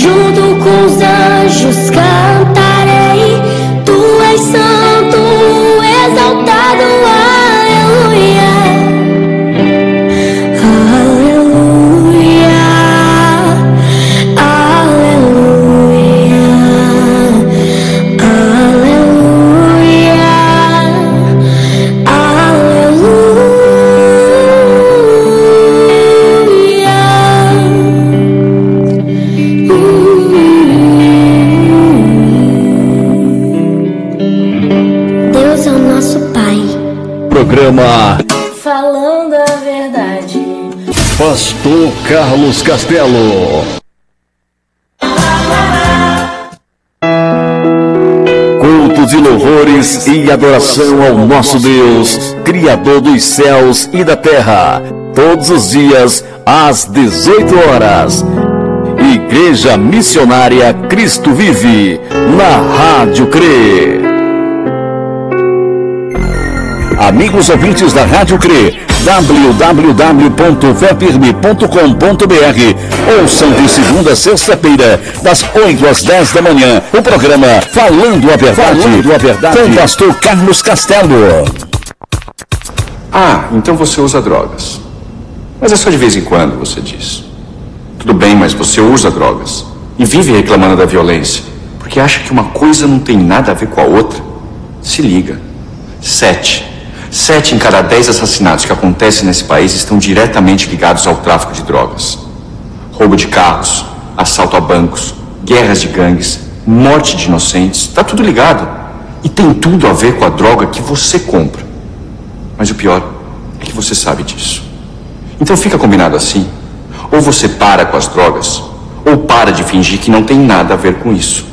junto com os anjos Programa Falando a verdade. Pastor Carlos Castelo. Cultos e louvores e adoração ao nosso Deus, Criador dos céus e da terra, todos os dias às 18 horas. Igreja Missionária Cristo Vive, na Rádio CRE. Amigos ouvintes da Rádio CRE, www.fepirme.com.br Ouçam de segunda a sexta-feira, das 8 às 10 da manhã, o programa Falando a Verdade, Falando a Verdade. com o pastor Carlos Castelo. Ah, então você usa drogas. Mas é só de vez em quando, você diz. Tudo bem, mas você usa drogas. E vive reclamando da violência. Porque acha que uma coisa não tem nada a ver com a outra. Se liga. Sete. Sete em cada dez assassinatos que acontecem nesse país estão diretamente ligados ao tráfico de drogas. Roubo de carros, assalto a bancos, guerras de gangues, morte de inocentes. Tá tudo ligado. E tem tudo a ver com a droga que você compra. Mas o pior é que você sabe disso. Então fica combinado assim. Ou você para com as drogas, ou para de fingir que não tem nada a ver com isso.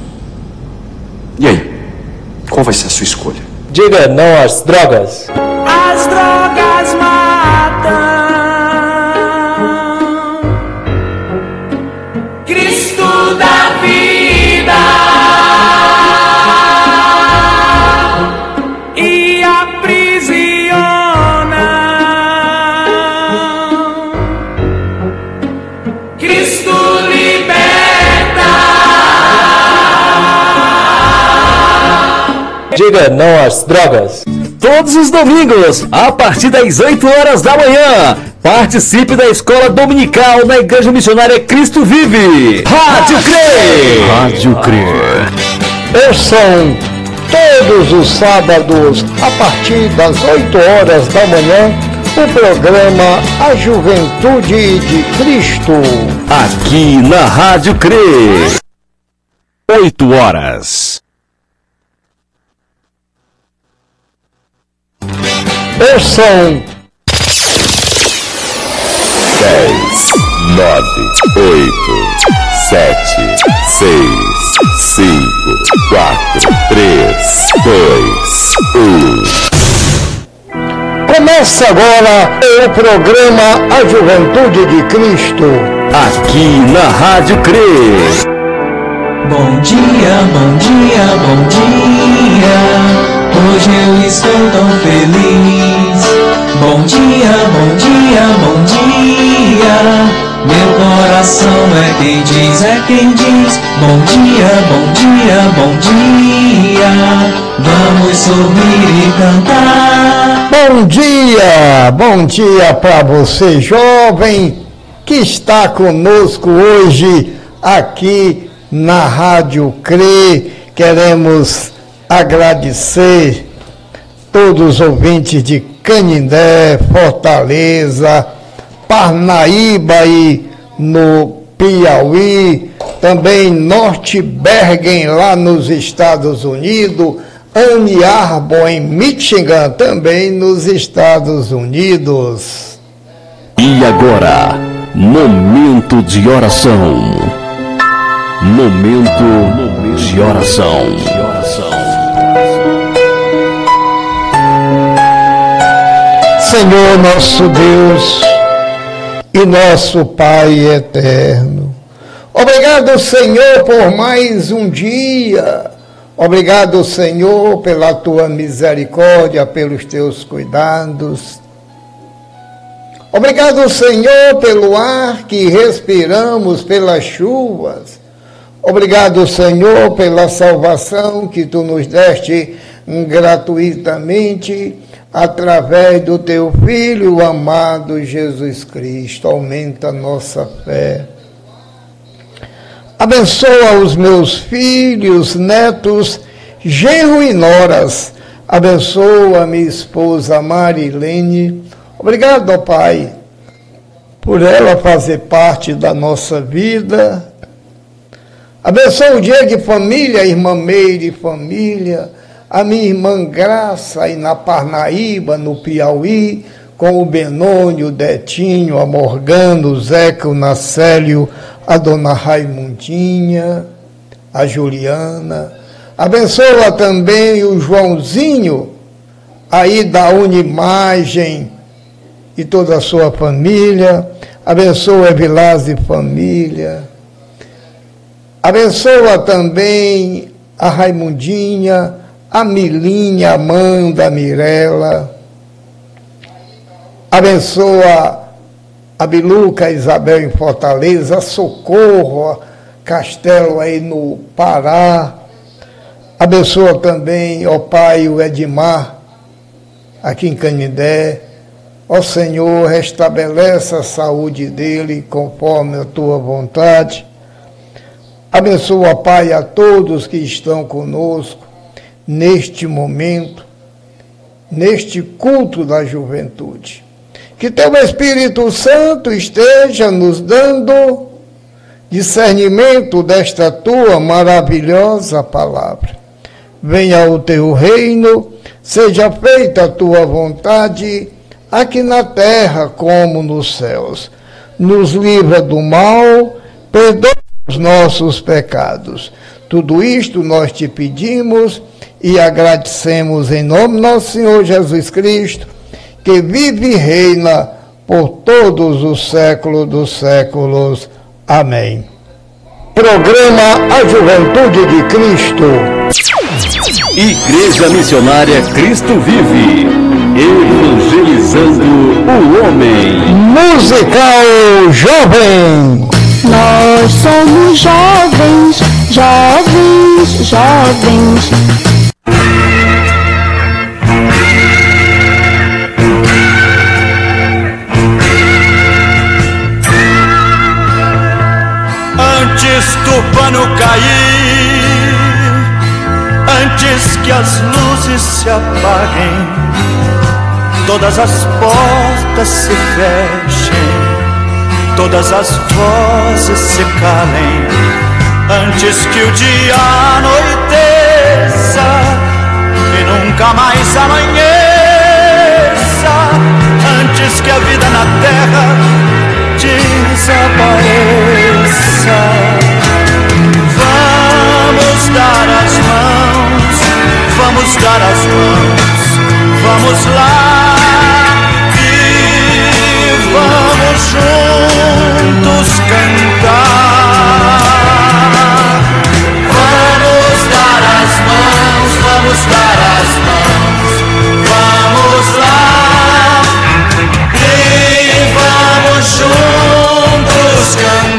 E aí? Qual vai ser a sua escolha? Diga não às drogas. As drogas Diga não às drogas. Todos os domingos, a partir das 8 horas da manhã, participe da escola dominical na Igreja Missionária Cristo Vive. Rádio CRE. Rádio CRE. Ouçam todos os sábados, a partir das 8 horas da manhã, o programa A Juventude de Cristo. Aqui na Rádio CRE. 8 horas. Ouçam 10, 9, 8, 7, 6, 5, 4, 3, 2, 1. Começa agora o programa A Juventude de Cristo. Aqui na Rádio CRE. Bom dia, bom dia, bom dia. Hoje eu estou tão feliz. Bom dia, bom dia, bom dia. Meu coração é quem diz, é quem diz. Bom dia, bom dia, bom dia. Vamos sorrir e cantar. Bom dia, bom dia para você, jovem, que está conosco hoje aqui na Rádio CRE. Queremos agradecer todos os ouvintes de Canindé, Fortaleza, Parnaíba e no Piauí, também Norte Bergen lá nos Estados Unidos, Anne Arbor em Michigan, também nos Estados Unidos. E agora, momento de oração. Momento de oração. Senhor nosso Deus e nosso Pai eterno, Obrigado, Senhor, por mais um dia. Obrigado, Senhor, pela tua misericórdia, pelos teus cuidados. Obrigado, Senhor, pelo ar que respiramos, pelas chuvas. Obrigado, Senhor, pela salvação que tu nos deste gratuitamente através do teu Filho amado Jesus Cristo. Aumenta nossa fé. Abençoa os meus filhos, netos, genro e noras. Abençoa minha esposa Marilene. Obrigado, ó Pai, por ela fazer parte da nossa vida. Abençoa o dia de família, irmã Meire família a minha irmã Graça aí na Parnaíba, no Piauí, com o Benônio, o Detinho, a Morgana, o Zeca, o Nacélio, a dona Raimundinha, a Juliana. Abençoa também o Joãozinho, aí da Unimagem e toda a sua família. Abençoa Evilás e família. Abençoa também a Raimundinha, a Milinha, Amanda, a Mirella. Abençoa a Biluca, a Isabel em Fortaleza, Socorro, a Castelo aí no Pará. Abençoa também, ó Pai, o Edmar, aqui em Canindé. Ó Senhor, restabelece a saúde dele conforme a tua vontade. Abençoa, Pai, a todos que estão conosco neste momento, neste culto da juventude. Que teu Espírito Santo esteja nos dando discernimento desta tua maravilhosa palavra. Venha o teu reino, seja feita a tua vontade, aqui na terra como nos céus. Nos livra do mal, perdoa os nossos pecados. Tudo isto nós te pedimos e agradecemos em nome do nosso Senhor Jesus Cristo, que vive e reina por todos os séculos dos séculos. Amém. Programa A Juventude de Cristo. Igreja Missionária Cristo Vive, evangelizando o homem. Musical Jovem. Nós somos jovens, jovens, jovens. Que as luzes se apaguem, todas as portas se fechem, todas as vozes se calem, antes que o dia anoiteça e nunca mais amanheça, antes que a vida na terra desapareça. Vamos dar as mãos, vamos lá e vamos juntos cantar. Vamos dar as mãos, vamos dar as mãos, vamos lá e vamos juntos cantar.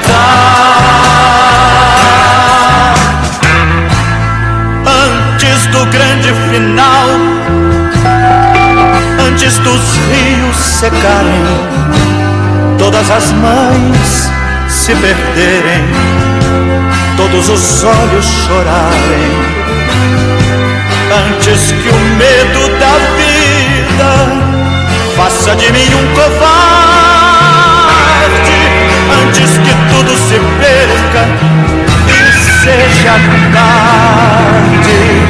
Secarem, todas as mães se perderem, todos os olhos chorarem. Antes que o medo da vida faça de mim um covarde, antes que tudo se perca e seja tarde.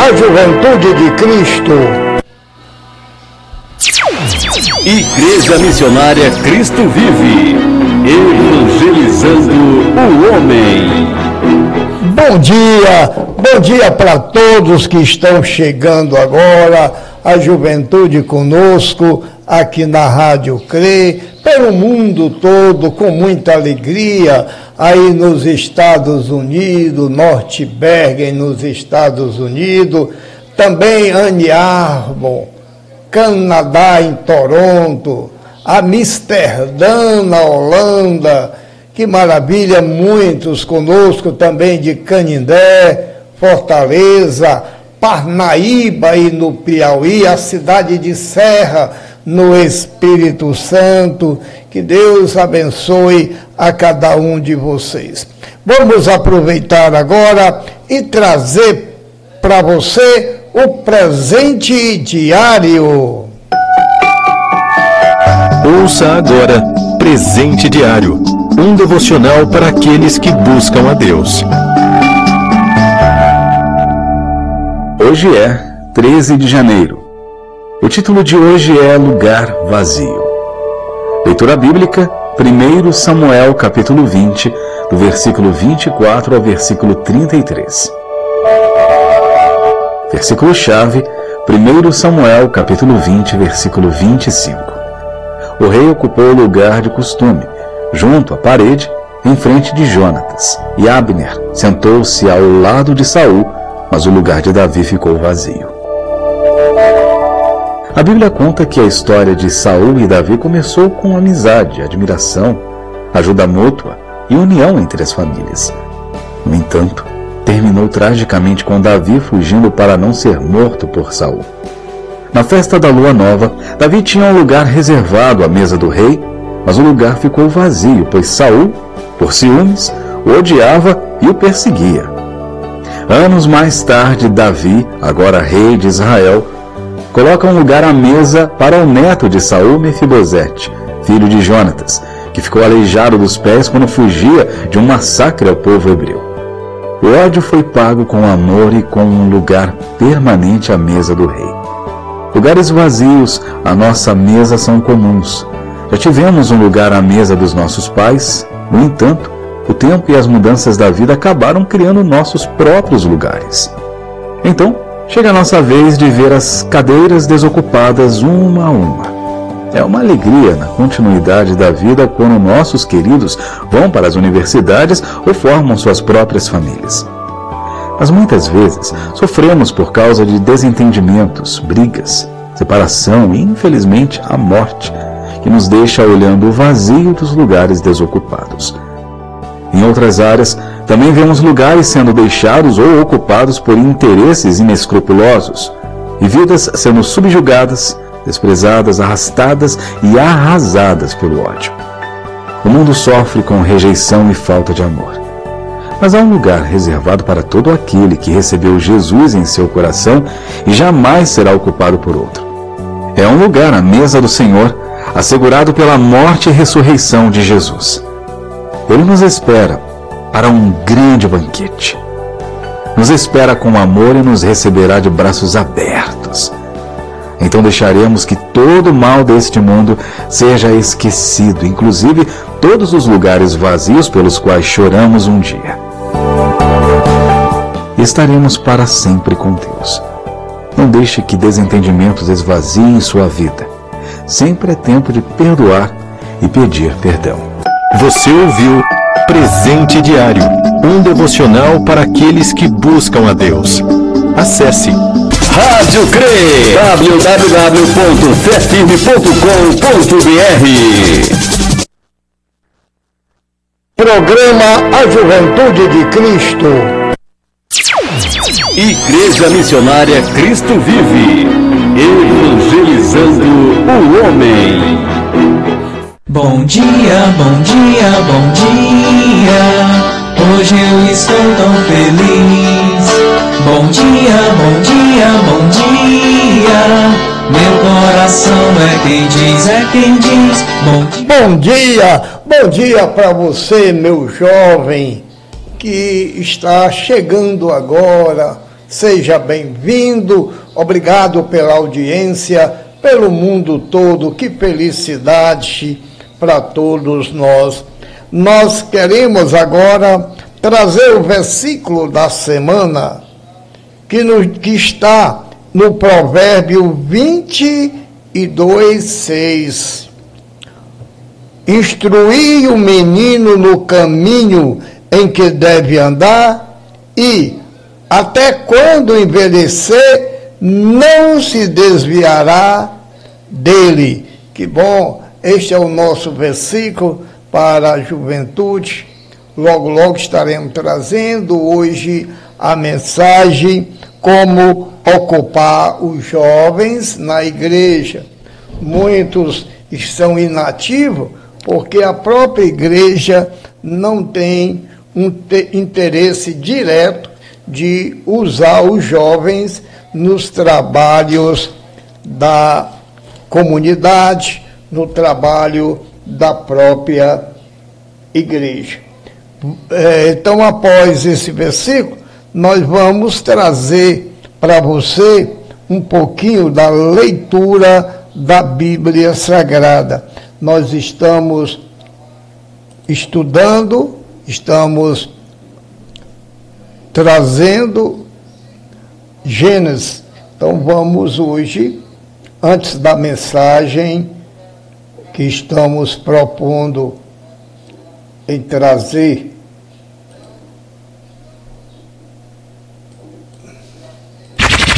A Juventude de Cristo. Igreja Missionária Cristo Vive, evangelizando o homem. Bom dia, bom dia para todos que estão chegando agora, a juventude conosco, aqui na Rádio CRE, pelo mundo todo, com muita alegria, aí nos Estados Unidos, Norte Bergen, nos Estados Unidos, também Anne Arbor, Canadá, em Toronto, Amsterdã, na Holanda, que maravilha, muitos conosco também de Canindé, Fortaleza, Parnaíba e no Piauí, a cidade de Serra, no Espírito Santo. Que Deus abençoe a cada um de vocês. Vamos aproveitar agora e trazer para você o presente diário. Ouça agora Presente Diário um devocional para aqueles que buscam a Deus. Hoje é 13 de janeiro. O título de hoje é Lugar Vazio. Leitura bíblica, 1 Samuel capítulo 20, do versículo 24 ao versículo 33. Versículo-chave, 1 Samuel capítulo 20, versículo 25. O rei ocupou o lugar de costume, junto à parede, em frente de Jonatas, e Abner sentou-se ao lado de Saul, mas o lugar de Davi ficou vazio. A Bíblia conta que a história de Saul e Davi começou com amizade, admiração, ajuda mútua e união entre as famílias. No entanto, terminou tragicamente com Davi fugindo para não ser morto por Saul. Na festa da lua nova, Davi tinha um lugar reservado à mesa do rei, mas o lugar ficou vazio, pois Saul, por ciúmes, o odiava e o perseguia. Anos mais tarde, Davi, agora rei de Israel, coloca um lugar à mesa para o neto de Saul, Mefibosete, filho de Jonatas, que ficou aleijado dos pés quando fugia de um massacre ao povo hebreu. O ódio foi pago com amor e com um lugar permanente à mesa do rei. Lugares vazios à nossa mesa são comuns. Já tivemos um lugar à mesa dos nossos pais, no entanto, o tempo e as mudanças da vida acabaram criando nossos próprios lugares. Então, chega a nossa vez de ver as cadeiras desocupadas uma a uma. É uma alegria na continuidade da vida quando nossos queridos vão para as universidades ou formam suas próprias famílias. Mas muitas vezes sofremos por causa de desentendimentos, brigas, separação e, infelizmente, a morte, que nos deixa olhando o vazio dos lugares desocupados. Em outras áreas, também vemos lugares sendo deixados ou ocupados por interesses inescrupulosos e vidas sendo subjugadas, desprezadas, arrastadas e arrasadas pelo ódio. O mundo sofre com rejeição e falta de amor. Mas há um lugar reservado para todo aquele que recebeu Jesus em seu coração e jamais será ocupado por outro. É um lugar à mesa do Senhor, assegurado pela morte e ressurreição de Jesus. Ele nos espera para um grande banquete. Nos espera com amor e nos receberá de braços abertos. Então deixaremos que todo o mal deste mundo seja esquecido, inclusive todos os lugares vazios pelos quais choramos um dia. Estaremos para sempre com Deus. Não deixe que desentendimentos esvaziem sua vida. Sempre é tempo de perdoar e pedir perdão. Você ouviu Presente Diário um devocional para aqueles que buscam a Deus. Acesse Rádio CRE www.fefirme.com.br Programa A Juventude de Cristo. Igreja Missionária Cristo Vive, evangelizando o homem. Bom dia, bom dia, bom dia. Hoje eu estou tão feliz. Bom dia, bom dia, bom dia. Meu coração é quem diz, é quem diz. Bom dia. Bom dia, bom dia para você, meu jovem, que está chegando agora Seja bem-vindo, obrigado pela audiência, pelo mundo todo, que felicidade para todos nós. Nós queremos agora trazer o versículo da semana que, no, que está no provérbio 22, 6. Instruir o menino no caminho em que deve andar e até quando envelhecer, não se desviará dele. Que bom, este é o nosso versículo para a juventude. Logo, logo estaremos trazendo hoje a mensagem como ocupar os jovens na igreja. Muitos estão inativos porque a própria igreja não tem um interesse direto de usar os jovens nos trabalhos da comunidade, no trabalho da própria igreja. É, então, após esse versículo, nós vamos trazer para você um pouquinho da leitura da Bíblia Sagrada. Nós estamos estudando, estamos trazendo Gênesis. Então vamos hoje, antes da mensagem que estamos propondo em trazer,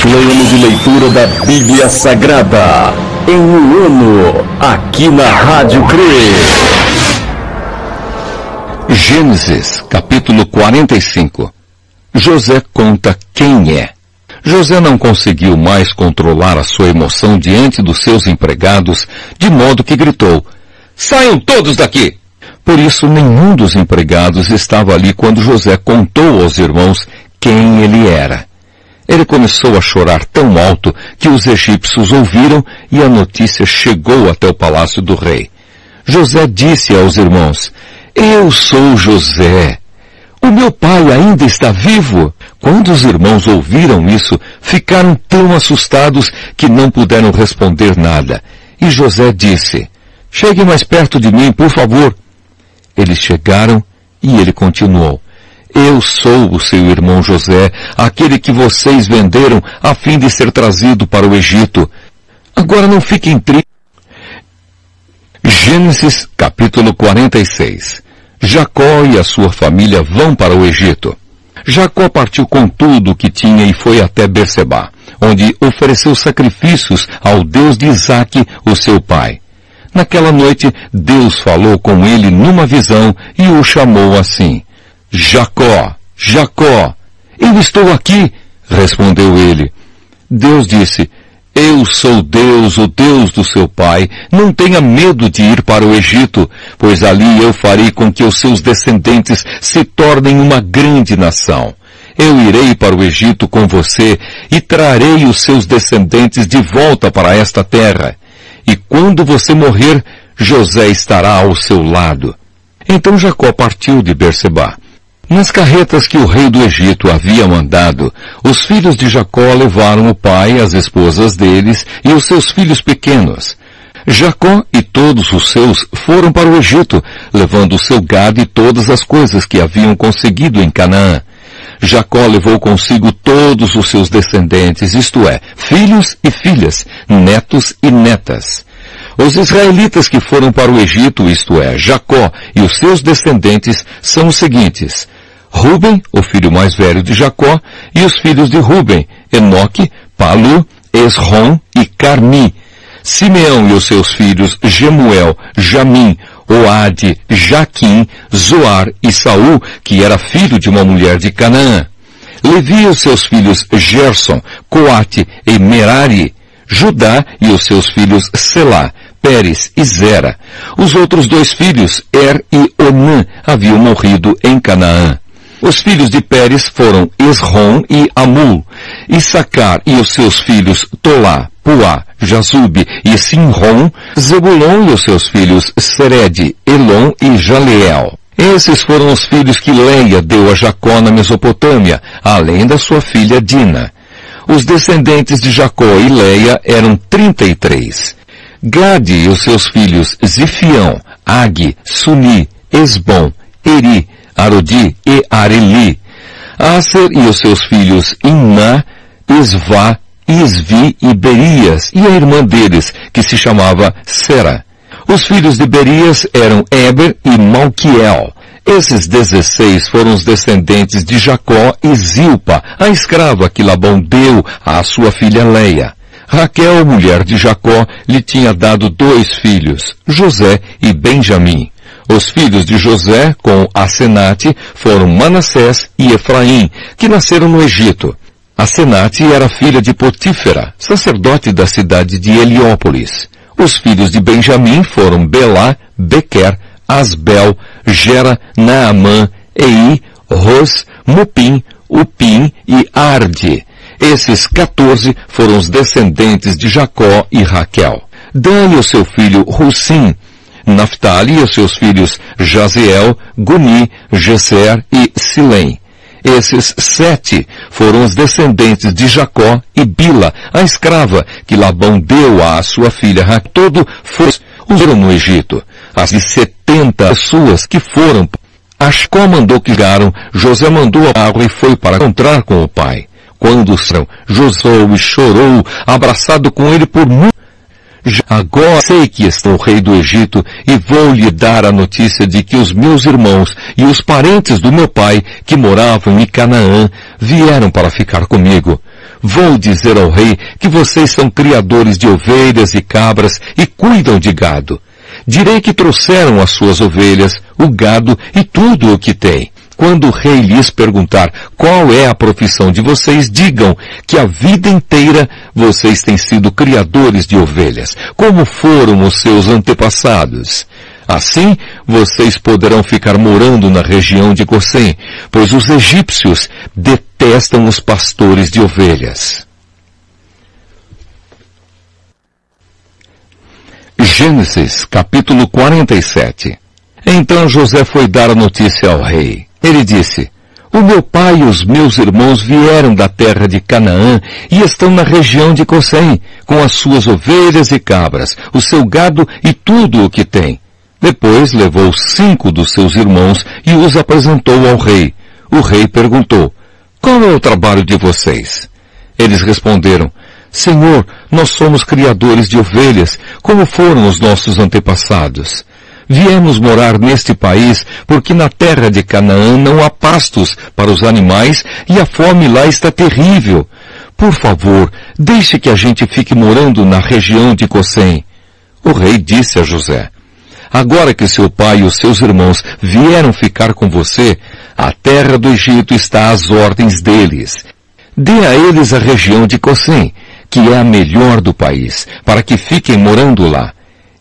Plano de leitura da Bíblia Sagrada em um ano, aqui na Rádio CRE. Gênesis, capítulo 45 José conta quem é. José não conseguiu mais controlar a sua emoção diante dos seus empregados, de modo que gritou, Saiam todos daqui! Por isso nenhum dos empregados estava ali quando José contou aos irmãos quem ele era. Ele começou a chorar tão alto que os egípcios ouviram e a notícia chegou até o palácio do rei. José disse aos irmãos, Eu sou José. O meu pai ainda está vivo? Quando os irmãos ouviram isso, ficaram tão assustados que não puderam responder nada. E José disse, Chegue mais perto de mim, por favor. Eles chegaram e ele continuou. Eu sou o seu irmão José, aquele que vocês venderam a fim de ser trazido para o Egito. Agora não fiquem tristes. Gênesis capítulo 46 Jacó e a sua família vão para o Egito. Jacó partiu com tudo o que tinha e foi até Berseba, onde ofereceu sacrifícios ao Deus de Isaque, o seu pai. Naquela noite, Deus falou com ele numa visão e o chamou assim. Jacó, Jacó, eu estou aqui, respondeu ele. Deus disse, eu sou Deus, o Deus do seu pai. Não tenha medo de ir para o Egito, pois ali eu farei com que os seus descendentes se tornem uma grande nação. Eu irei para o Egito com você e trarei os seus descendentes de volta para esta terra. E quando você morrer, José estará ao seu lado. Então Jacó partiu de Berseba. Nas carretas que o rei do Egito havia mandado, os filhos de Jacó levaram o pai, as esposas deles e os seus filhos pequenos. Jacó e todos os seus foram para o Egito, levando o seu gado e todas as coisas que haviam conseguido em Canaã. Jacó levou consigo todos os seus descendentes, isto é, filhos e filhas, netos e netas. Os israelitas que foram para o Egito, isto é, Jacó e os seus descendentes, são os seguintes. Ruben, o filho mais velho de Jacó, e os filhos de Ruben, Enoque, Palu, Esrom e Carmi. Simeão e os seus filhos Gemuel, Jamim, Oade, Jaquim, Zoar e Saul, que era filho de uma mulher de Canaã. Levi e os seus filhos Gerson, Coate e Merari. Judá e os seus filhos Selá, Pérez e Zera. Os outros dois filhos, Er e Onã, haviam morrido em Canaã. Os filhos de Pérez foram Esrom e Amul. Issacar e os seus filhos Tolá, Puá, Jazub e Sinrom. Zebulon e os seus filhos Sered, Elon e Jaleel. Esses foram os filhos que Leia deu a Jacó na Mesopotâmia, além da sua filha Dina. Os descendentes de Jacó e Leia eram 33. Gade e os seus filhos Zifião, Ag, Suni, Esbom, Eri, Arodi e Areli. Aser e os seus filhos Iná, Esvá, Isvi e Berias, e a irmã deles, que se chamava Sera. Os filhos de Berias eram Eber e Malquiel. Esses dezesseis foram os descendentes de Jacó e Zilpa, a escrava que Labão deu à sua filha Leia. Raquel, mulher de Jacó, lhe tinha dado dois filhos, José e Benjamim. Os filhos de José, com Asenate, foram Manassés e Efraim, que nasceram no Egito. Asenate era filha de Potífera, sacerdote da cidade de Heliópolis. Os filhos de Benjamim foram Belá, Bequer, Asbel, Gera, Naamã, Ei, Ros, Mupim, Upim e Arde. Esses 14 foram os descendentes de Jacó e Raquel. Dan e o seu filho Russim, Naphtali e seus filhos Jaziel, Guni, Gesser e Silém. Esses sete foram os descendentes de Jacó e Bila, a escrava que Labão deu à sua filha Raquel. Todo foram no Egito. As setenta pessoas que foram. Ascó mandou que garam, José mandou a água e foi para encontrar com o pai. Quando José e chorou, abraçado com ele por muito Agora sei que estou rei do Egito e vou lhe dar a notícia de que os meus irmãos e os parentes do meu pai que moravam em Canaã vieram para ficar comigo. Vou dizer ao rei que vocês são criadores de ovelhas e cabras e cuidam de gado. Direi que trouxeram as suas ovelhas, o gado e tudo o que têm. Quando o rei lhes perguntar qual é a profissão de vocês, digam que a vida inteira vocês têm sido criadores de ovelhas, como foram os seus antepassados. Assim, vocês poderão ficar morando na região de Gossém, pois os egípcios detestam os pastores de ovelhas. Gênesis capítulo 47 Então José foi dar a notícia ao rei. Ele disse, o meu pai e os meus irmãos vieram da terra de Canaã e estão na região de Cossém, com as suas ovelhas e cabras, o seu gado e tudo o que tem. Depois levou cinco dos seus irmãos e os apresentou ao rei. O rei perguntou, qual é o trabalho de vocês? Eles responderam, Senhor, nós somos criadores de ovelhas, como foram os nossos antepassados. Viemos morar neste país porque na terra de Canaã não há pastos para os animais e a fome lá está terrível. Por favor, deixe que a gente fique morando na região de Cossém. O rei disse a José, Agora que seu pai e os seus irmãos vieram ficar com você, a terra do Egito está às ordens deles. Dê a eles a região de Cossém, que é a melhor do país, para que fiquem morando lá.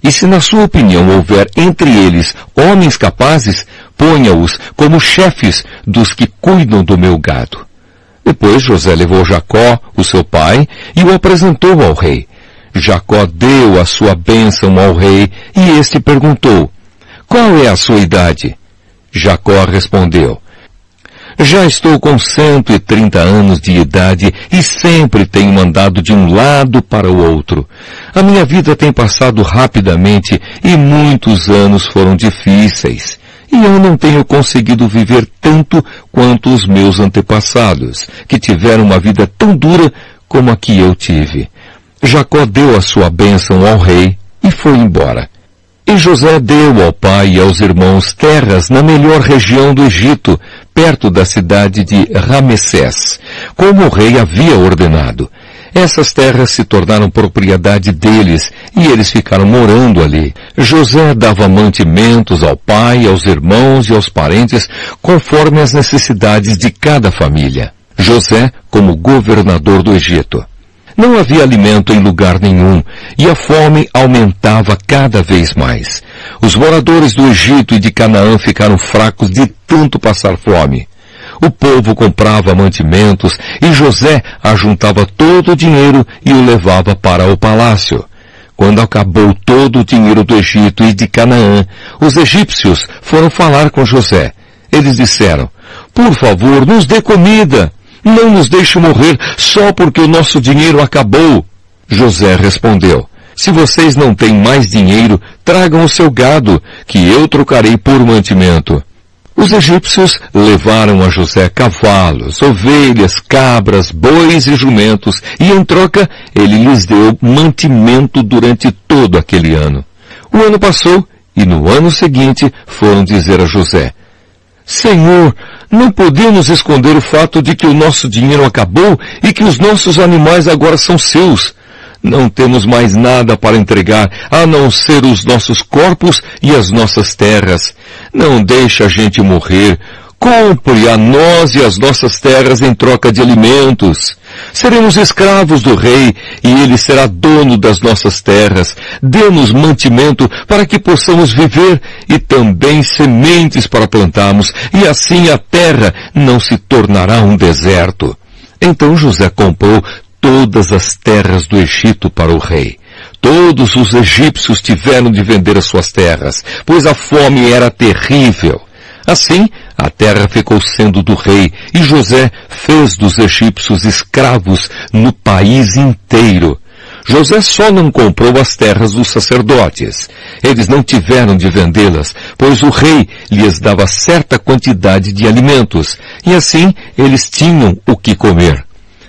E se na sua opinião houver entre eles homens capazes, ponha-os como chefes dos que cuidam do meu gado. Depois José levou Jacó, o seu pai, e o apresentou ao rei. Jacó deu a sua bênção ao rei e este perguntou, qual é a sua idade? Jacó respondeu, já estou com 130 anos de idade e sempre tenho andado de um lado para o outro. A minha vida tem passado rapidamente e muitos anos foram difíceis. E eu não tenho conseguido viver tanto quanto os meus antepassados, que tiveram uma vida tão dura como a que eu tive. Jacó deu a sua bênção ao rei e foi embora. E José deu ao pai e aos irmãos terras na melhor região do Egito, perto da cidade de Ramessés, como o rei havia ordenado. Essas terras se tornaram propriedade deles e eles ficaram morando ali. José dava mantimentos ao pai, aos irmãos e aos parentes conforme as necessidades de cada família. José como governador do Egito. Não havia alimento em lugar nenhum, e a fome aumentava cada vez mais. Os moradores do Egito e de Canaã ficaram fracos de tanto passar fome. O povo comprava mantimentos e José ajuntava todo o dinheiro e o levava para o palácio. Quando acabou todo o dinheiro do Egito e de Canaã, os egípcios foram falar com José. Eles disseram, por favor, nos dê comida. Não nos deixe morrer só porque o nosso dinheiro acabou. José respondeu, se vocês não têm mais dinheiro, tragam o seu gado, que eu trocarei por mantimento. Os egípcios levaram a José cavalos, ovelhas, cabras, bois e jumentos, e em troca ele lhes deu mantimento durante todo aquele ano. O ano passou, e no ano seguinte foram dizer a José, Senhor, não podemos esconder o fato de que o nosso dinheiro acabou e que os nossos animais agora são seus. Não temos mais nada para entregar a não ser os nossos corpos e as nossas terras. Não deixe a gente morrer. Compre a nós e as nossas terras em troca de alimentos. Seremos escravos do rei e ele será dono das nossas terras. Dê-nos mantimento para que possamos viver e também sementes para plantarmos e assim a terra não se tornará um deserto. Então José comprou todas as terras do Egito para o rei. Todos os egípcios tiveram de vender as suas terras, pois a fome era terrível. Assim, a terra ficou sendo do rei, e José fez dos egípcios escravos no país inteiro. José só não comprou as terras dos sacerdotes. Eles não tiveram de vendê-las, pois o rei lhes dava certa quantidade de alimentos, e assim eles tinham o que comer.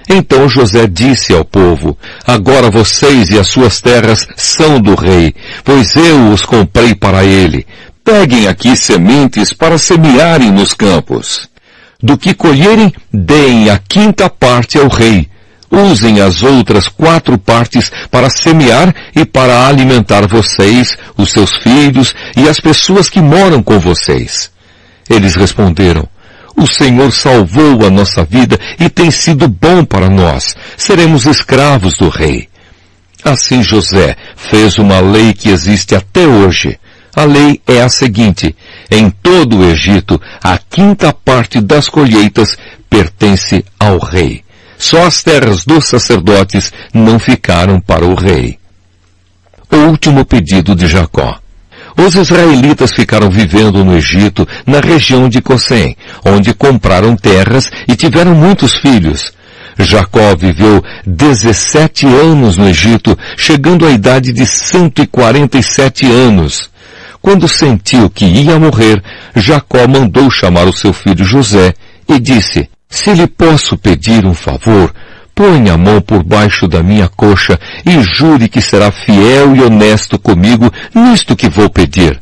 Então José disse ao povo, agora vocês e as suas terras são do rei, pois eu os comprei para ele. Peguem aqui sementes para semearem nos campos. Do que colherem, deem a quinta parte ao rei. Usem as outras quatro partes para semear e para alimentar vocês, os seus filhos e as pessoas que moram com vocês. Eles responderam, o Senhor salvou a nossa vida e tem sido bom para nós. Seremos escravos do rei. Assim José fez uma lei que existe até hoje. A lei é a seguinte, em todo o Egito, a quinta parte das colheitas pertence ao rei. Só as terras dos sacerdotes não ficaram para o rei. O último pedido de Jacó. Os israelitas ficaram vivendo no Egito, na região de Cossém, onde compraram terras e tiveram muitos filhos. Jacó viveu 17 anos no Egito, chegando à idade de 147 anos. Quando sentiu que ia morrer, Jacó mandou chamar o seu filho José e disse, se lhe posso pedir um favor, Põe a mão por baixo da minha coxa e jure que será fiel e honesto comigo nisto que vou pedir.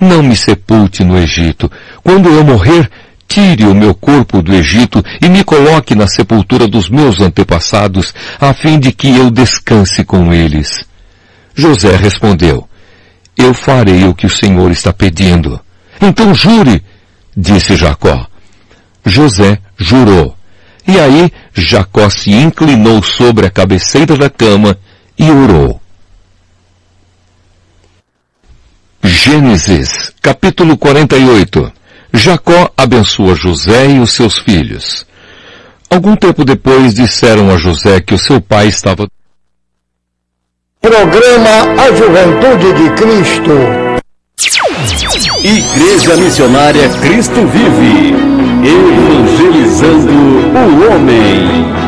Não me sepulte no Egito. Quando eu morrer, tire o meu corpo do Egito e me coloque na sepultura dos meus antepassados, a fim de que eu descanse com eles. José respondeu, eu farei o que o Senhor está pedindo. Então jure, disse Jacó. José jurou. E aí Jacó se inclinou sobre a cabeceira da cama e orou. Gênesis, capítulo 48. Jacó abençoa José e os seus filhos. Algum tempo depois disseram a José que o seu pai estava. Programa A Juventude de Cristo. Igreja Missionária Cristo Vive. Evangelizando o homem.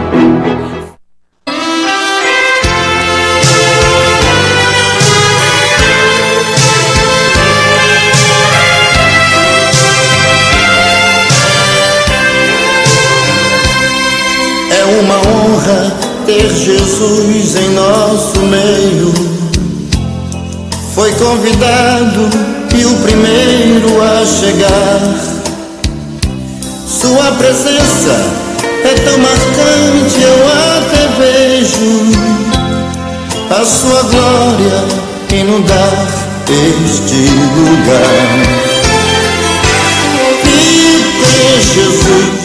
Convidado e o primeiro a chegar. Sua presença é tão marcante, eu até vejo a sua glória inundar este lugar. E Jesus.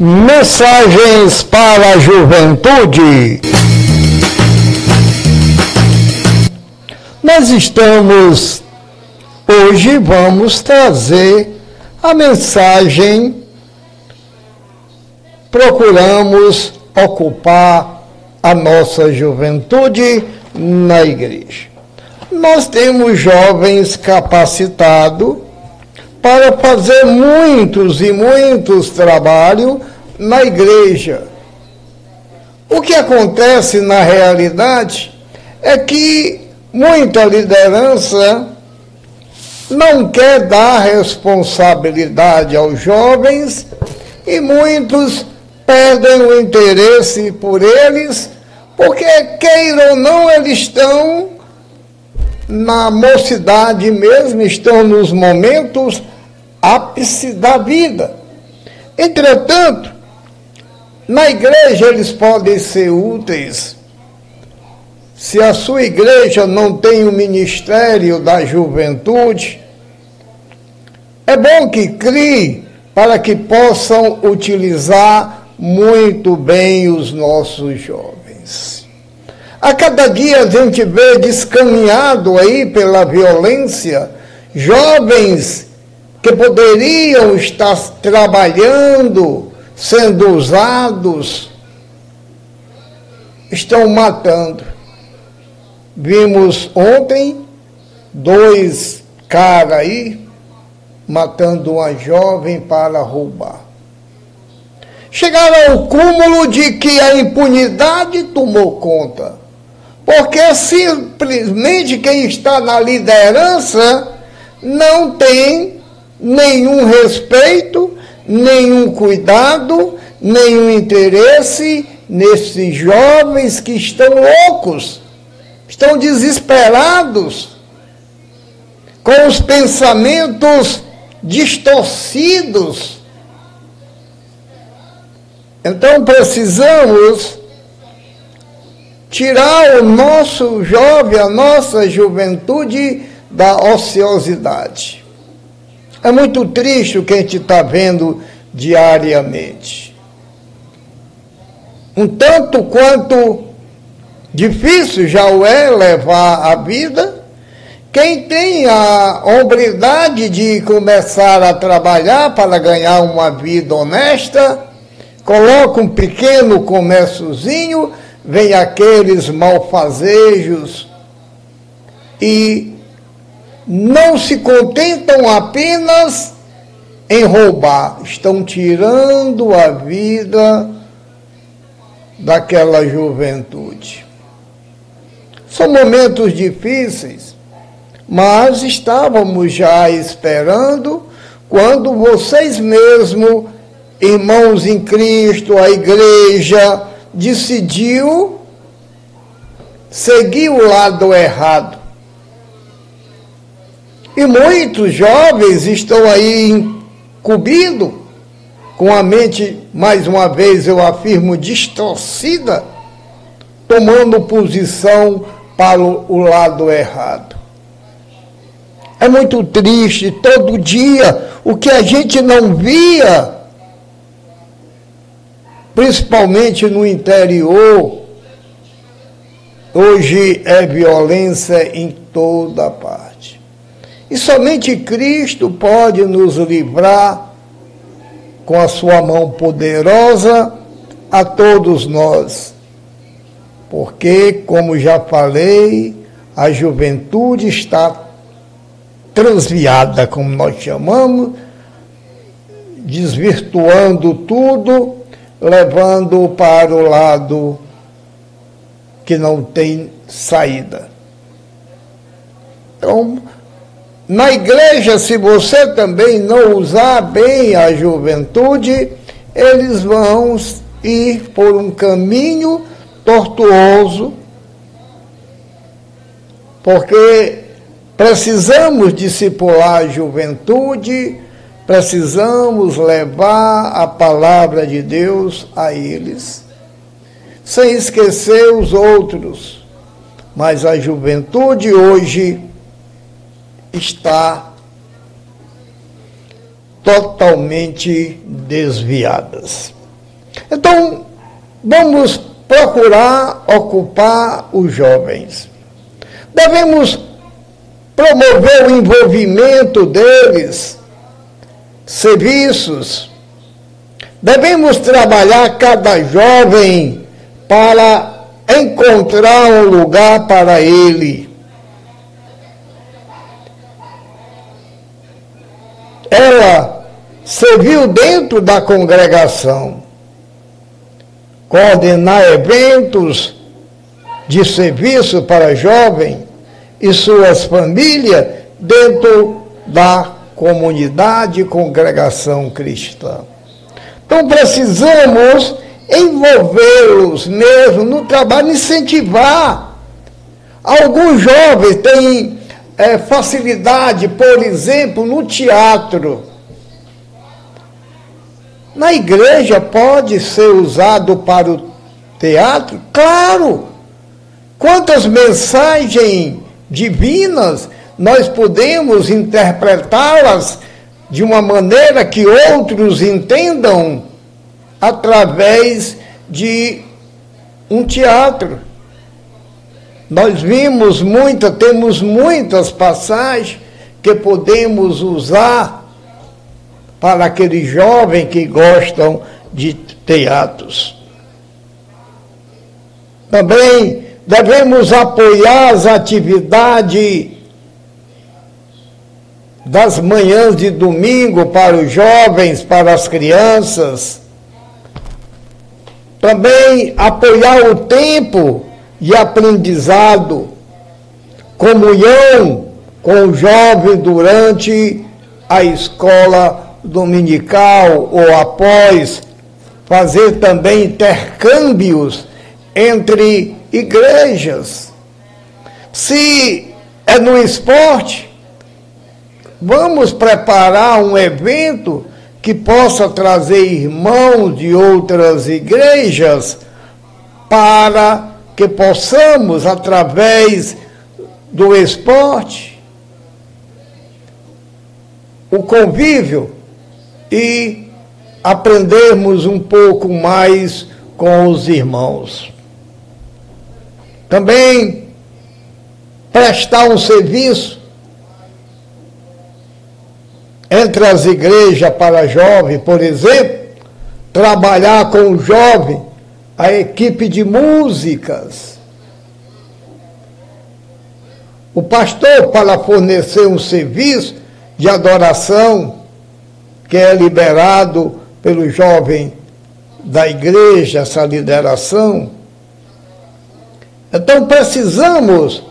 Mensagens para a juventude. Nós estamos, hoje vamos trazer a mensagem, procuramos ocupar a nossa juventude na igreja. Nós temos jovens capacitados para fazer muitos e muitos trabalhos na igreja. O que acontece na realidade é que muita liderança não quer dar responsabilidade aos jovens e muitos perdem o interesse por eles, porque, queiram ou não, eles estão na mocidade mesmo, estão nos momentos ápice da vida. Entretanto, na igreja eles podem ser úteis. Se a sua igreja não tem o ministério da juventude, é bom que crie para que possam utilizar muito bem os nossos jovens. A cada dia a gente vê descaminhado aí pela violência jovens que poderiam estar trabalhando, sendo usados, estão matando. Vimos ontem dois caras aí matando uma jovem para roubar. Chegaram ao cúmulo de que a impunidade tomou conta. Porque simplesmente quem está na liderança não tem nenhum respeito, nenhum cuidado, nenhum interesse nesses jovens que estão loucos, estão desesperados, com os pensamentos distorcidos. Então precisamos tirar o nosso jovem, a nossa juventude da ociosidade. É muito triste o que a gente está vendo diariamente. Um tanto quanto difícil já o é levar a vida quem tem a hombridade de começar a trabalhar para ganhar uma vida honesta, coloca um pequeno comérciozinho, vem aqueles malfazejos e não se contentam apenas em roubar, estão tirando a vida daquela juventude. São momentos difíceis mas estávamos já esperando quando vocês mesmos, irmãos em Cristo, a igreja, decidiu seguir o lado errado. E muitos jovens estão aí incumbidos, com a mente, mais uma vez eu afirmo, distorcida, tomando posição para o lado errado. É muito triste, todo dia, o que a gente não via, principalmente no interior, hoje é violência em toda parte. E somente Cristo pode nos livrar com a sua mão poderosa a todos nós. Porque, como já falei, a juventude está transviada, como nós chamamos, desvirtuando tudo, levando para o lado que não tem saída. Então, na igreja, se você também não usar bem a juventude, eles vão ir por um caminho tortuoso, porque Precisamos discipular a juventude, precisamos levar a palavra de Deus a eles, sem esquecer os outros. Mas a juventude hoje está totalmente desviadas. Então, vamos procurar ocupar os jovens. Devemos promover o envolvimento deles, serviços, Devemos trabalhar cada jovem para encontrar um lugar para ele. Ela serviu dentro da congregação, coordenar eventos de serviço para jovem e suas famílias dentro da comunidade congregação cristã. Então precisamos envolvê-los mesmo no trabalho, incentivar. Alguns jovens têm é, facilidade, por exemplo, no teatro. Na igreja pode ser usado para o teatro? Claro! Quantas mensagens divinas nós podemos interpretá-las de uma maneira que outros entendam através de um teatro. Nós vimos muita, temos muitas passagens que podemos usar para aqueles jovens que gostam de teatros. Também devemos apoiar as atividades das manhãs de domingo para os jovens, para as crianças. Também apoiar o tempo de aprendizado, comunhão com o jovem durante a escola dominical ou após, fazer também intercâmbios entre igrejas. Se é no esporte, Vamos preparar um evento que possa trazer irmãos de outras igrejas para que possamos, através do esporte, o convívio e aprendermos um pouco mais com os irmãos. Também prestar um serviço entre as igrejas para jovem, por exemplo, trabalhar com o jovem a equipe de músicas. O pastor, para fornecer um serviço de adoração, que é liberado pelo jovem da igreja, essa lideração. Então precisamos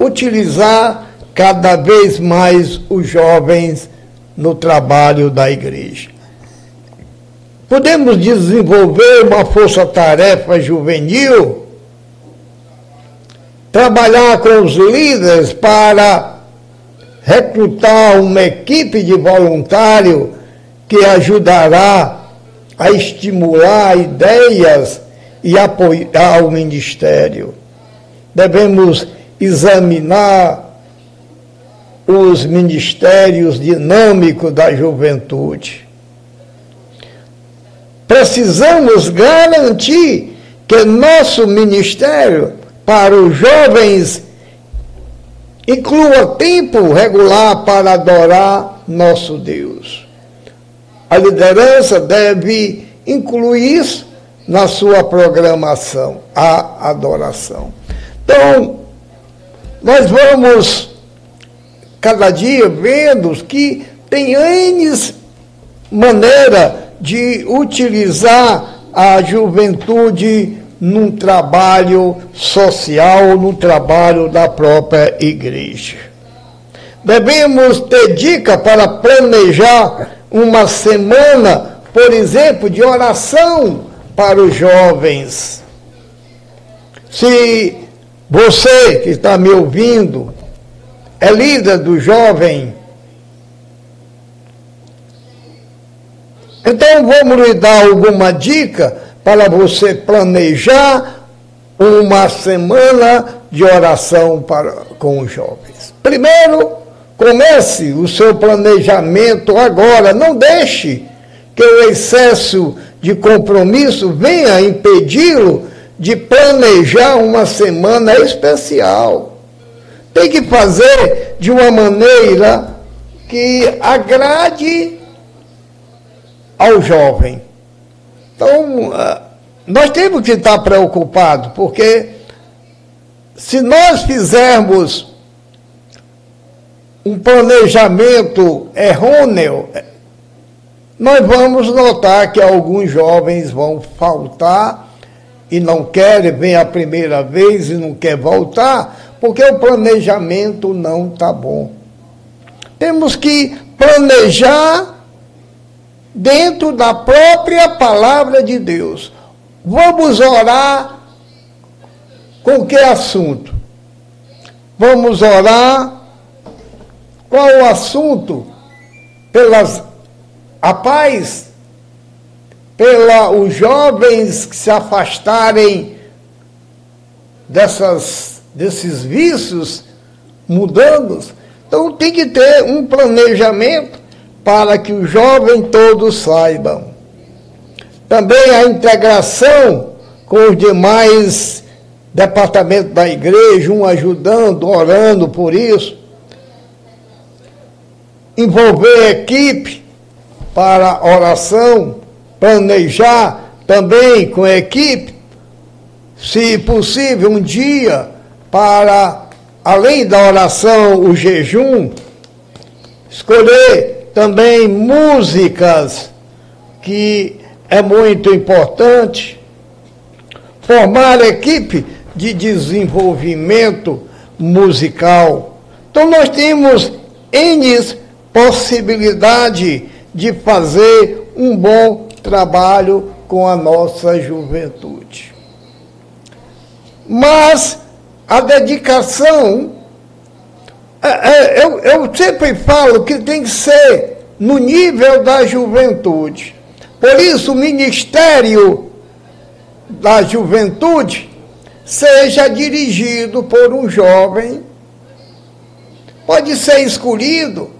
utilizar cada vez mais os jovens no trabalho da igreja. Podemos desenvolver uma força-tarefa juvenil, trabalhar com os líderes para recrutar uma equipe de voluntário que ajudará a estimular ideias e apoiar o ministério. Devemos examinar os ministérios dinâmicos da juventude. Precisamos garantir que nosso ministério para os jovens inclua tempo regular para adorar nosso Deus. A liderança deve incluir isso na sua programação, a adoração. Então, nós vamos cada dia vendo que tem N maneira de utilizar a juventude num trabalho social, no trabalho da própria igreja. Devemos ter dica para planejar uma semana, por exemplo, de oração para os jovens. Se você que está me ouvindo é líder do jovem. Então vamos lhe dar alguma dica para você planejar uma semana de oração para, com os jovens. Primeiro, comece o seu planejamento agora. Não deixe que o excesso de compromisso venha impedi-lo de planejar uma semana especial. Tem que fazer de uma maneira que agrade ao jovem. Então, ah, nós temos que estar preocupados, porque se nós fizermos um planejamento errôneo, nós vamos notar que alguns jovens vão faltar e não querem, vem a primeira vez e não quer voltar, porque o planejamento não está bom. Temos que planejar dentro da própria palavra de Deus. Vamos orar com que assunto? Vamos orar qual o assunto? Pelas a paz, pela os jovens que se afastarem dessas, desses vícios mudando. Então tem que ter um planejamento para que os jovens todos saibam. Também a integração com os demais departamentos da igreja, um ajudando, orando por isso. Envolver equipe para oração, planejar também com a equipe, se possível, um dia para, além da oração, o jejum, escolher também músicas que é muito importante, formar equipe de desenvolvimento musical. Então nós temos N possibilidade de fazer um bom trabalho com a nossa juventude. Mas a dedicação, eu, eu sempre falo que tem que ser no nível da juventude. Por isso, o Ministério da Juventude seja dirigido por um jovem, pode ser escolhido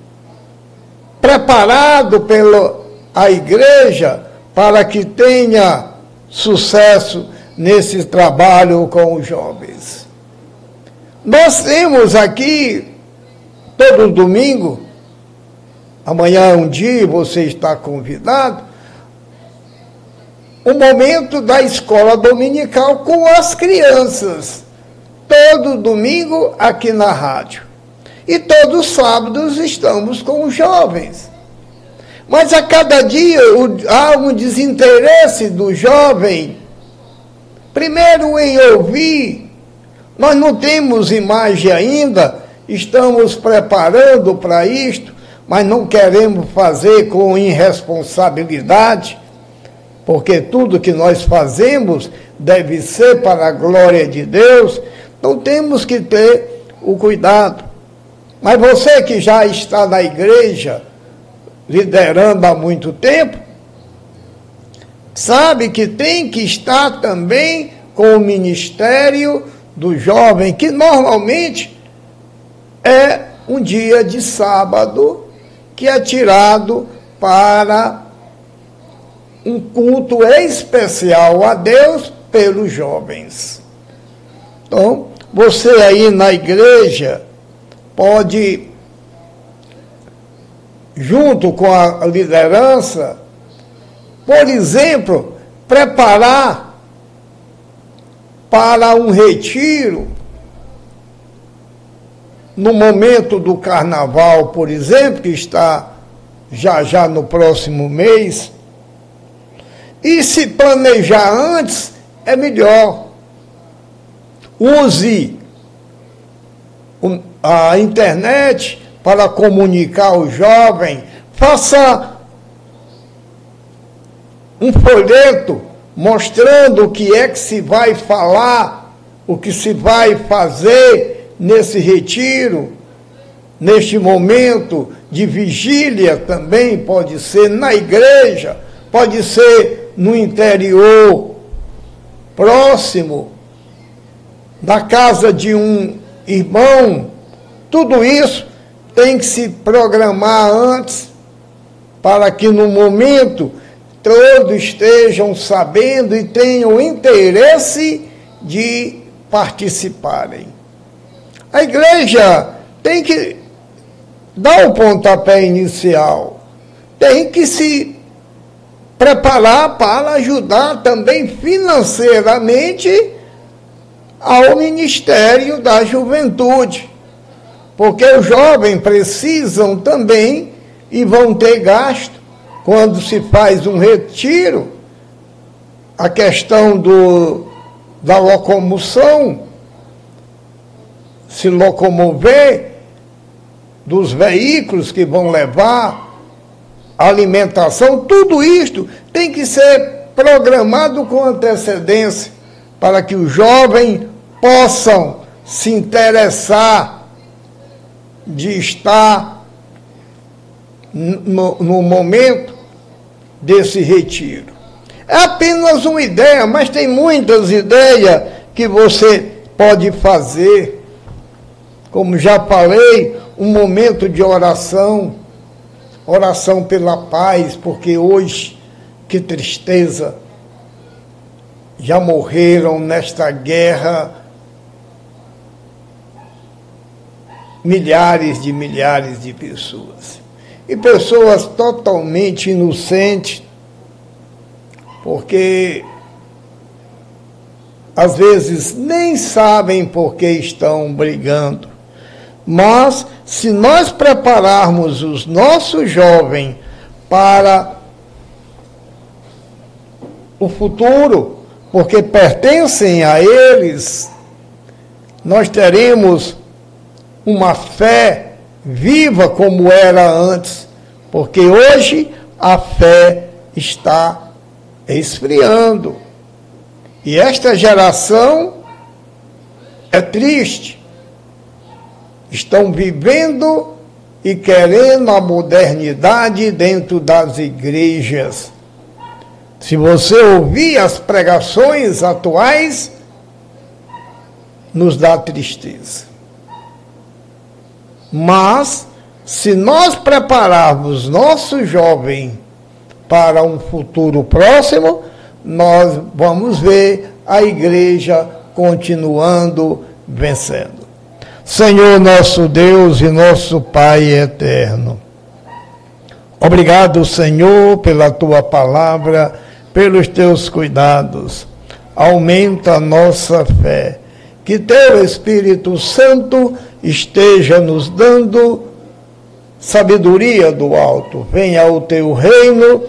preparado pela a igreja para que tenha sucesso nesse trabalho com os jovens. Nós temos aqui, todo domingo, amanhã é um dia, você está convidado, o momento da escola dominical com as crianças. Todo domingo aqui na rádio. E todos os sábados estamos com os jovens. Mas a cada dia há um desinteresse do jovem, primeiro em ouvir. Nós não temos imagem ainda, estamos preparando para isto, mas não queremos fazer com irresponsabilidade, porque tudo que nós fazemos deve ser para a glória de Deus, então temos que ter o cuidado. Mas você que já está na igreja, liderando há muito tempo, sabe que tem que estar também com o ministério do jovem, que normalmente é um dia de sábado que é tirado para um culto especial a Deus pelos jovens. Então, você aí na igreja, pode, junto com a liderança, por exemplo, preparar para um retiro no momento do carnaval, por exemplo, que está já já no próximo mês, e se planejar antes, é melhor. Use a internet para comunicar o jovem, faça um folheto mostrando o que é que se vai falar, o que se vai fazer nesse retiro, neste momento de vigília também, pode ser na igreja, pode ser no interior, próximo, da casa de um irmão, tudo isso tem que se programar antes, para que no momento todos estejam sabendo e tenham interesse de participarem. A igreja tem que dar o pontapé inicial, tem que se preparar para ajudar também financeiramente ao Ministério da Juventude. Porque os jovens precisam também e vão ter gasto quando se faz um retiro, a questão do, da locomoção, se locomover dos veículos que vão levar alimentação, tudo isto tem que ser programado com antecedência para que os jovens possam se interessar de estar no, no momento desse retiro. É apenas uma ideia, mas tem muitas ideias que você pode fazer. Como já falei, um momento de oração, oração pela paz, porque hoje, que tristeza, já morreram nesta guerra milhares de milhares de pessoas. E pessoas totalmente inocentes, porque às vezes nem sabem por que estão brigando. Mas se nós prepararmos os nossos jovens para o futuro, porque pertencem a eles, nós teremos uma fé viva como era antes, porque hoje a fé está esfriando. E esta geração é triste. Estão vivendo e querendo a modernidade dentro das igrejas. Se você ouvir as pregações atuais, nos dá tristeza. Mas, se nós prepararmos nosso jovem para um futuro próximo, nós vamos ver a igreja continuando vencendo. Senhor nosso Deus e nosso Pai eterno. Obrigado, Senhor, pela tua palavra, pelos teus cuidados. Aumenta a nossa fé. Que teu Espírito Santo esteja nos dando sabedoria do alto. Venha o teu reino,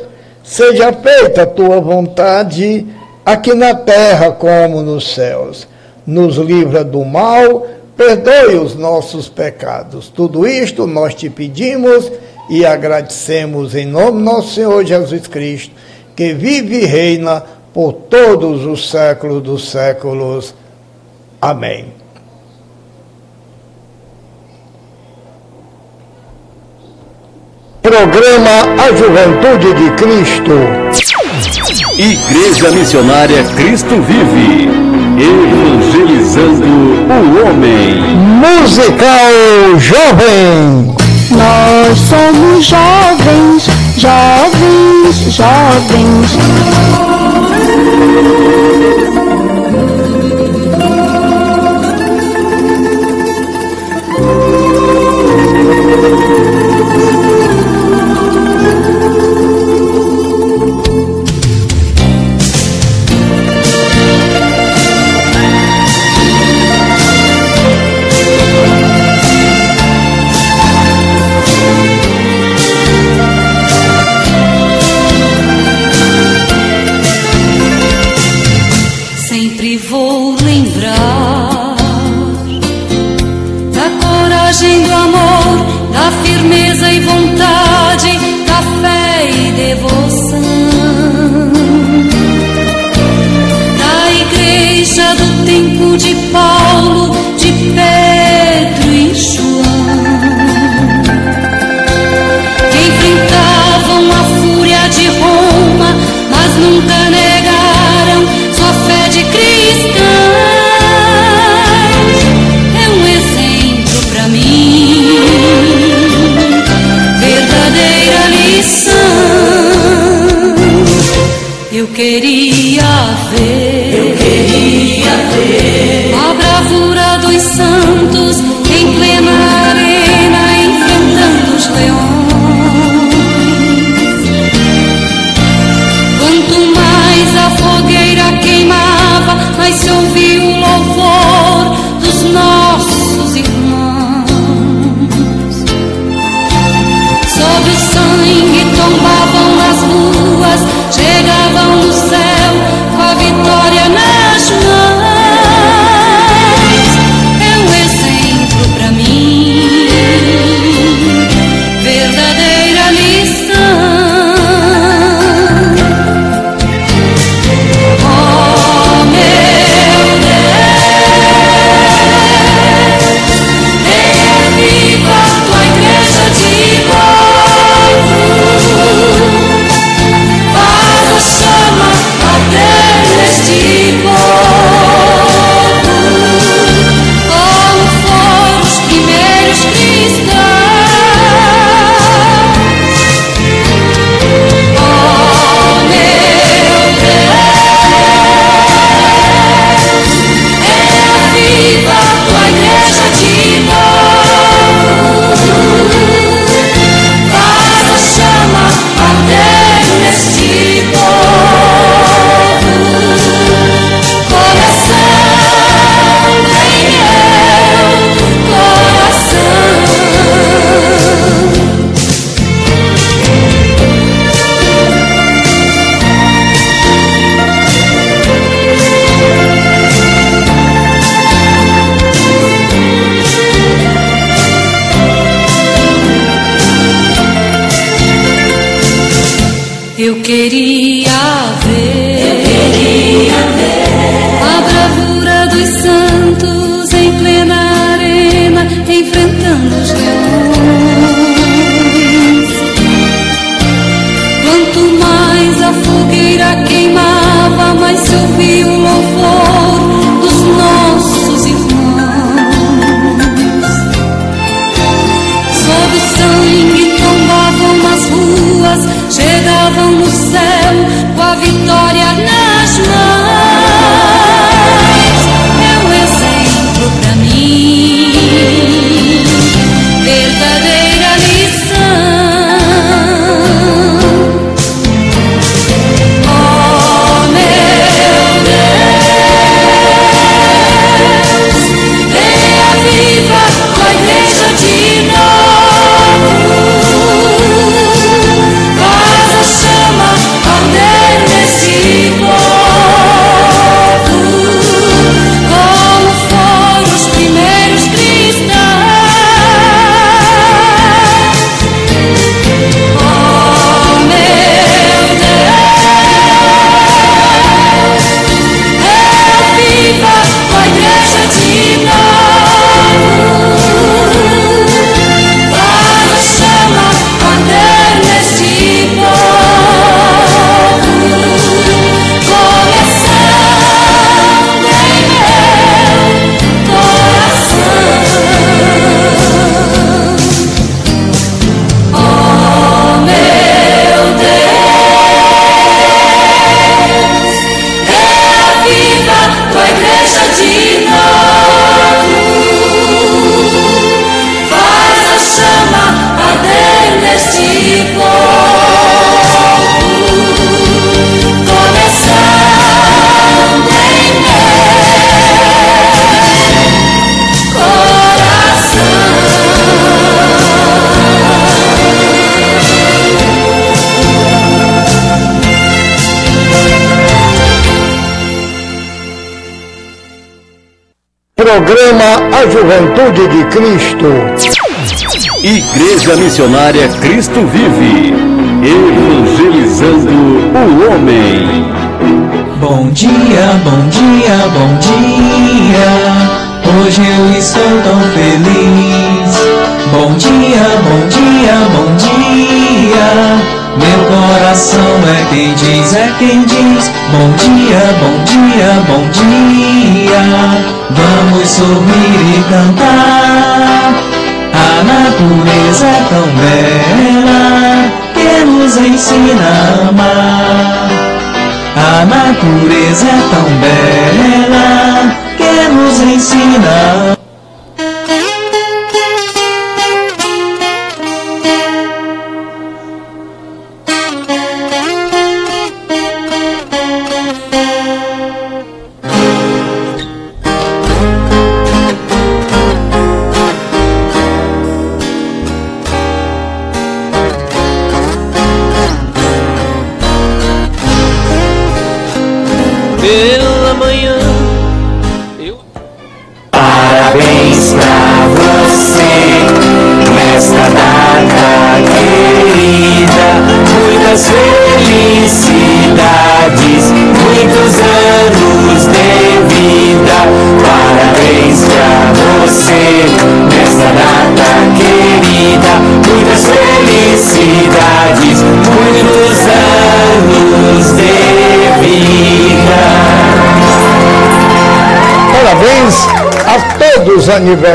seja feita a tua vontade, aqui na terra como nos céus. Nos livra do mal, perdoe os nossos pecados. Tudo isto nós te pedimos e agradecemos em nome do nosso Senhor Jesus Cristo, que vive e reina por todos os séculos dos séculos. Amém. Programa A Juventude de Cristo. Igreja Missionária Cristo Vive. Evangelizando o homem. Musical Jovem. Nós somos jovens, jovens, jovens. Eu Programa A Juventude de Cristo. Igreja Missionária Cristo Vive, evangelizando o homem. Bom dia, bom dia, bom dia. Hoje eu estou tão feliz. Bom dia, bom dia, bom dia. Meu coração é quem diz, é quem diz. Bom dia, bom dia, bom dia. Vamos sorrir e cantar. A natureza é tão bela que nos ensina a amar. A natureza é tão bela que nos ensina. Pela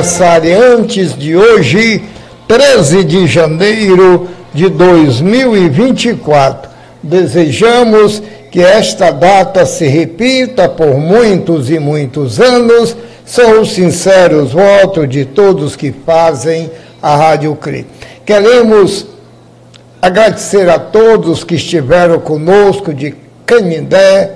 aniversariantes de hoje, 13 de janeiro de 2024. Desejamos que esta data se repita por muitos e muitos anos. São os sinceros votos de todos que fazem a Rádio CRI. Queremos agradecer a todos que estiveram conosco de Canindé,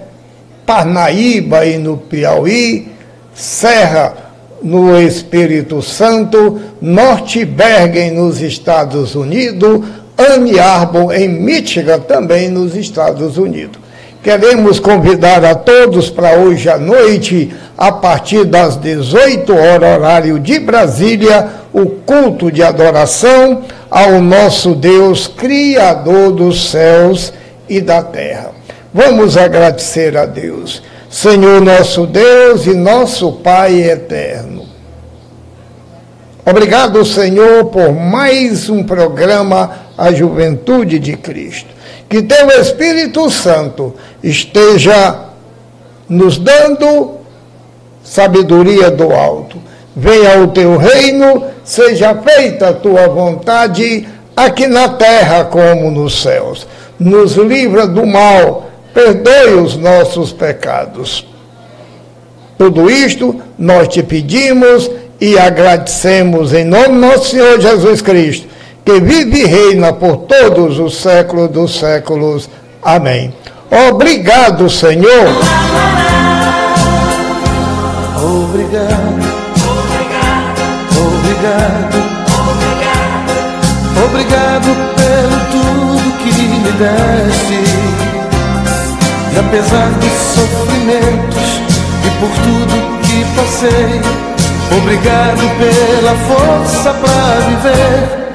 Parnaíba e no Piauí, Serra no Espírito Santo, Norte Bergen nos Estados Unidos, Anne Arbor em Michigan também nos Estados Unidos. Queremos convidar a todos para hoje à noite, a partir das 18 horas, horário de Brasília, o culto de adoração ao nosso Deus, Criador dos céus e da terra. Vamos agradecer a Deus. Senhor nosso Deus e nosso Pai eterno. Obrigado, Senhor, por mais um programa A Juventude de Cristo. Que teu Espírito Santo esteja nos dando sabedoria do alto. Venha o teu reino, seja feita a tua vontade, aqui na terra como nos céus. Nos livra do mal, perdoe os nossos pecados. Tudo isto nós te pedimos e agradecemos em nome do nosso Senhor Jesus Cristo, que vive e reina por todos os séculos dos séculos. Amém. Obrigado, Senhor. Obrigado, obrigado, obrigado, obrigado pelo tudo que me deste. Apesar dos sofrimentos e por tudo que passei, obrigado pela força para viver.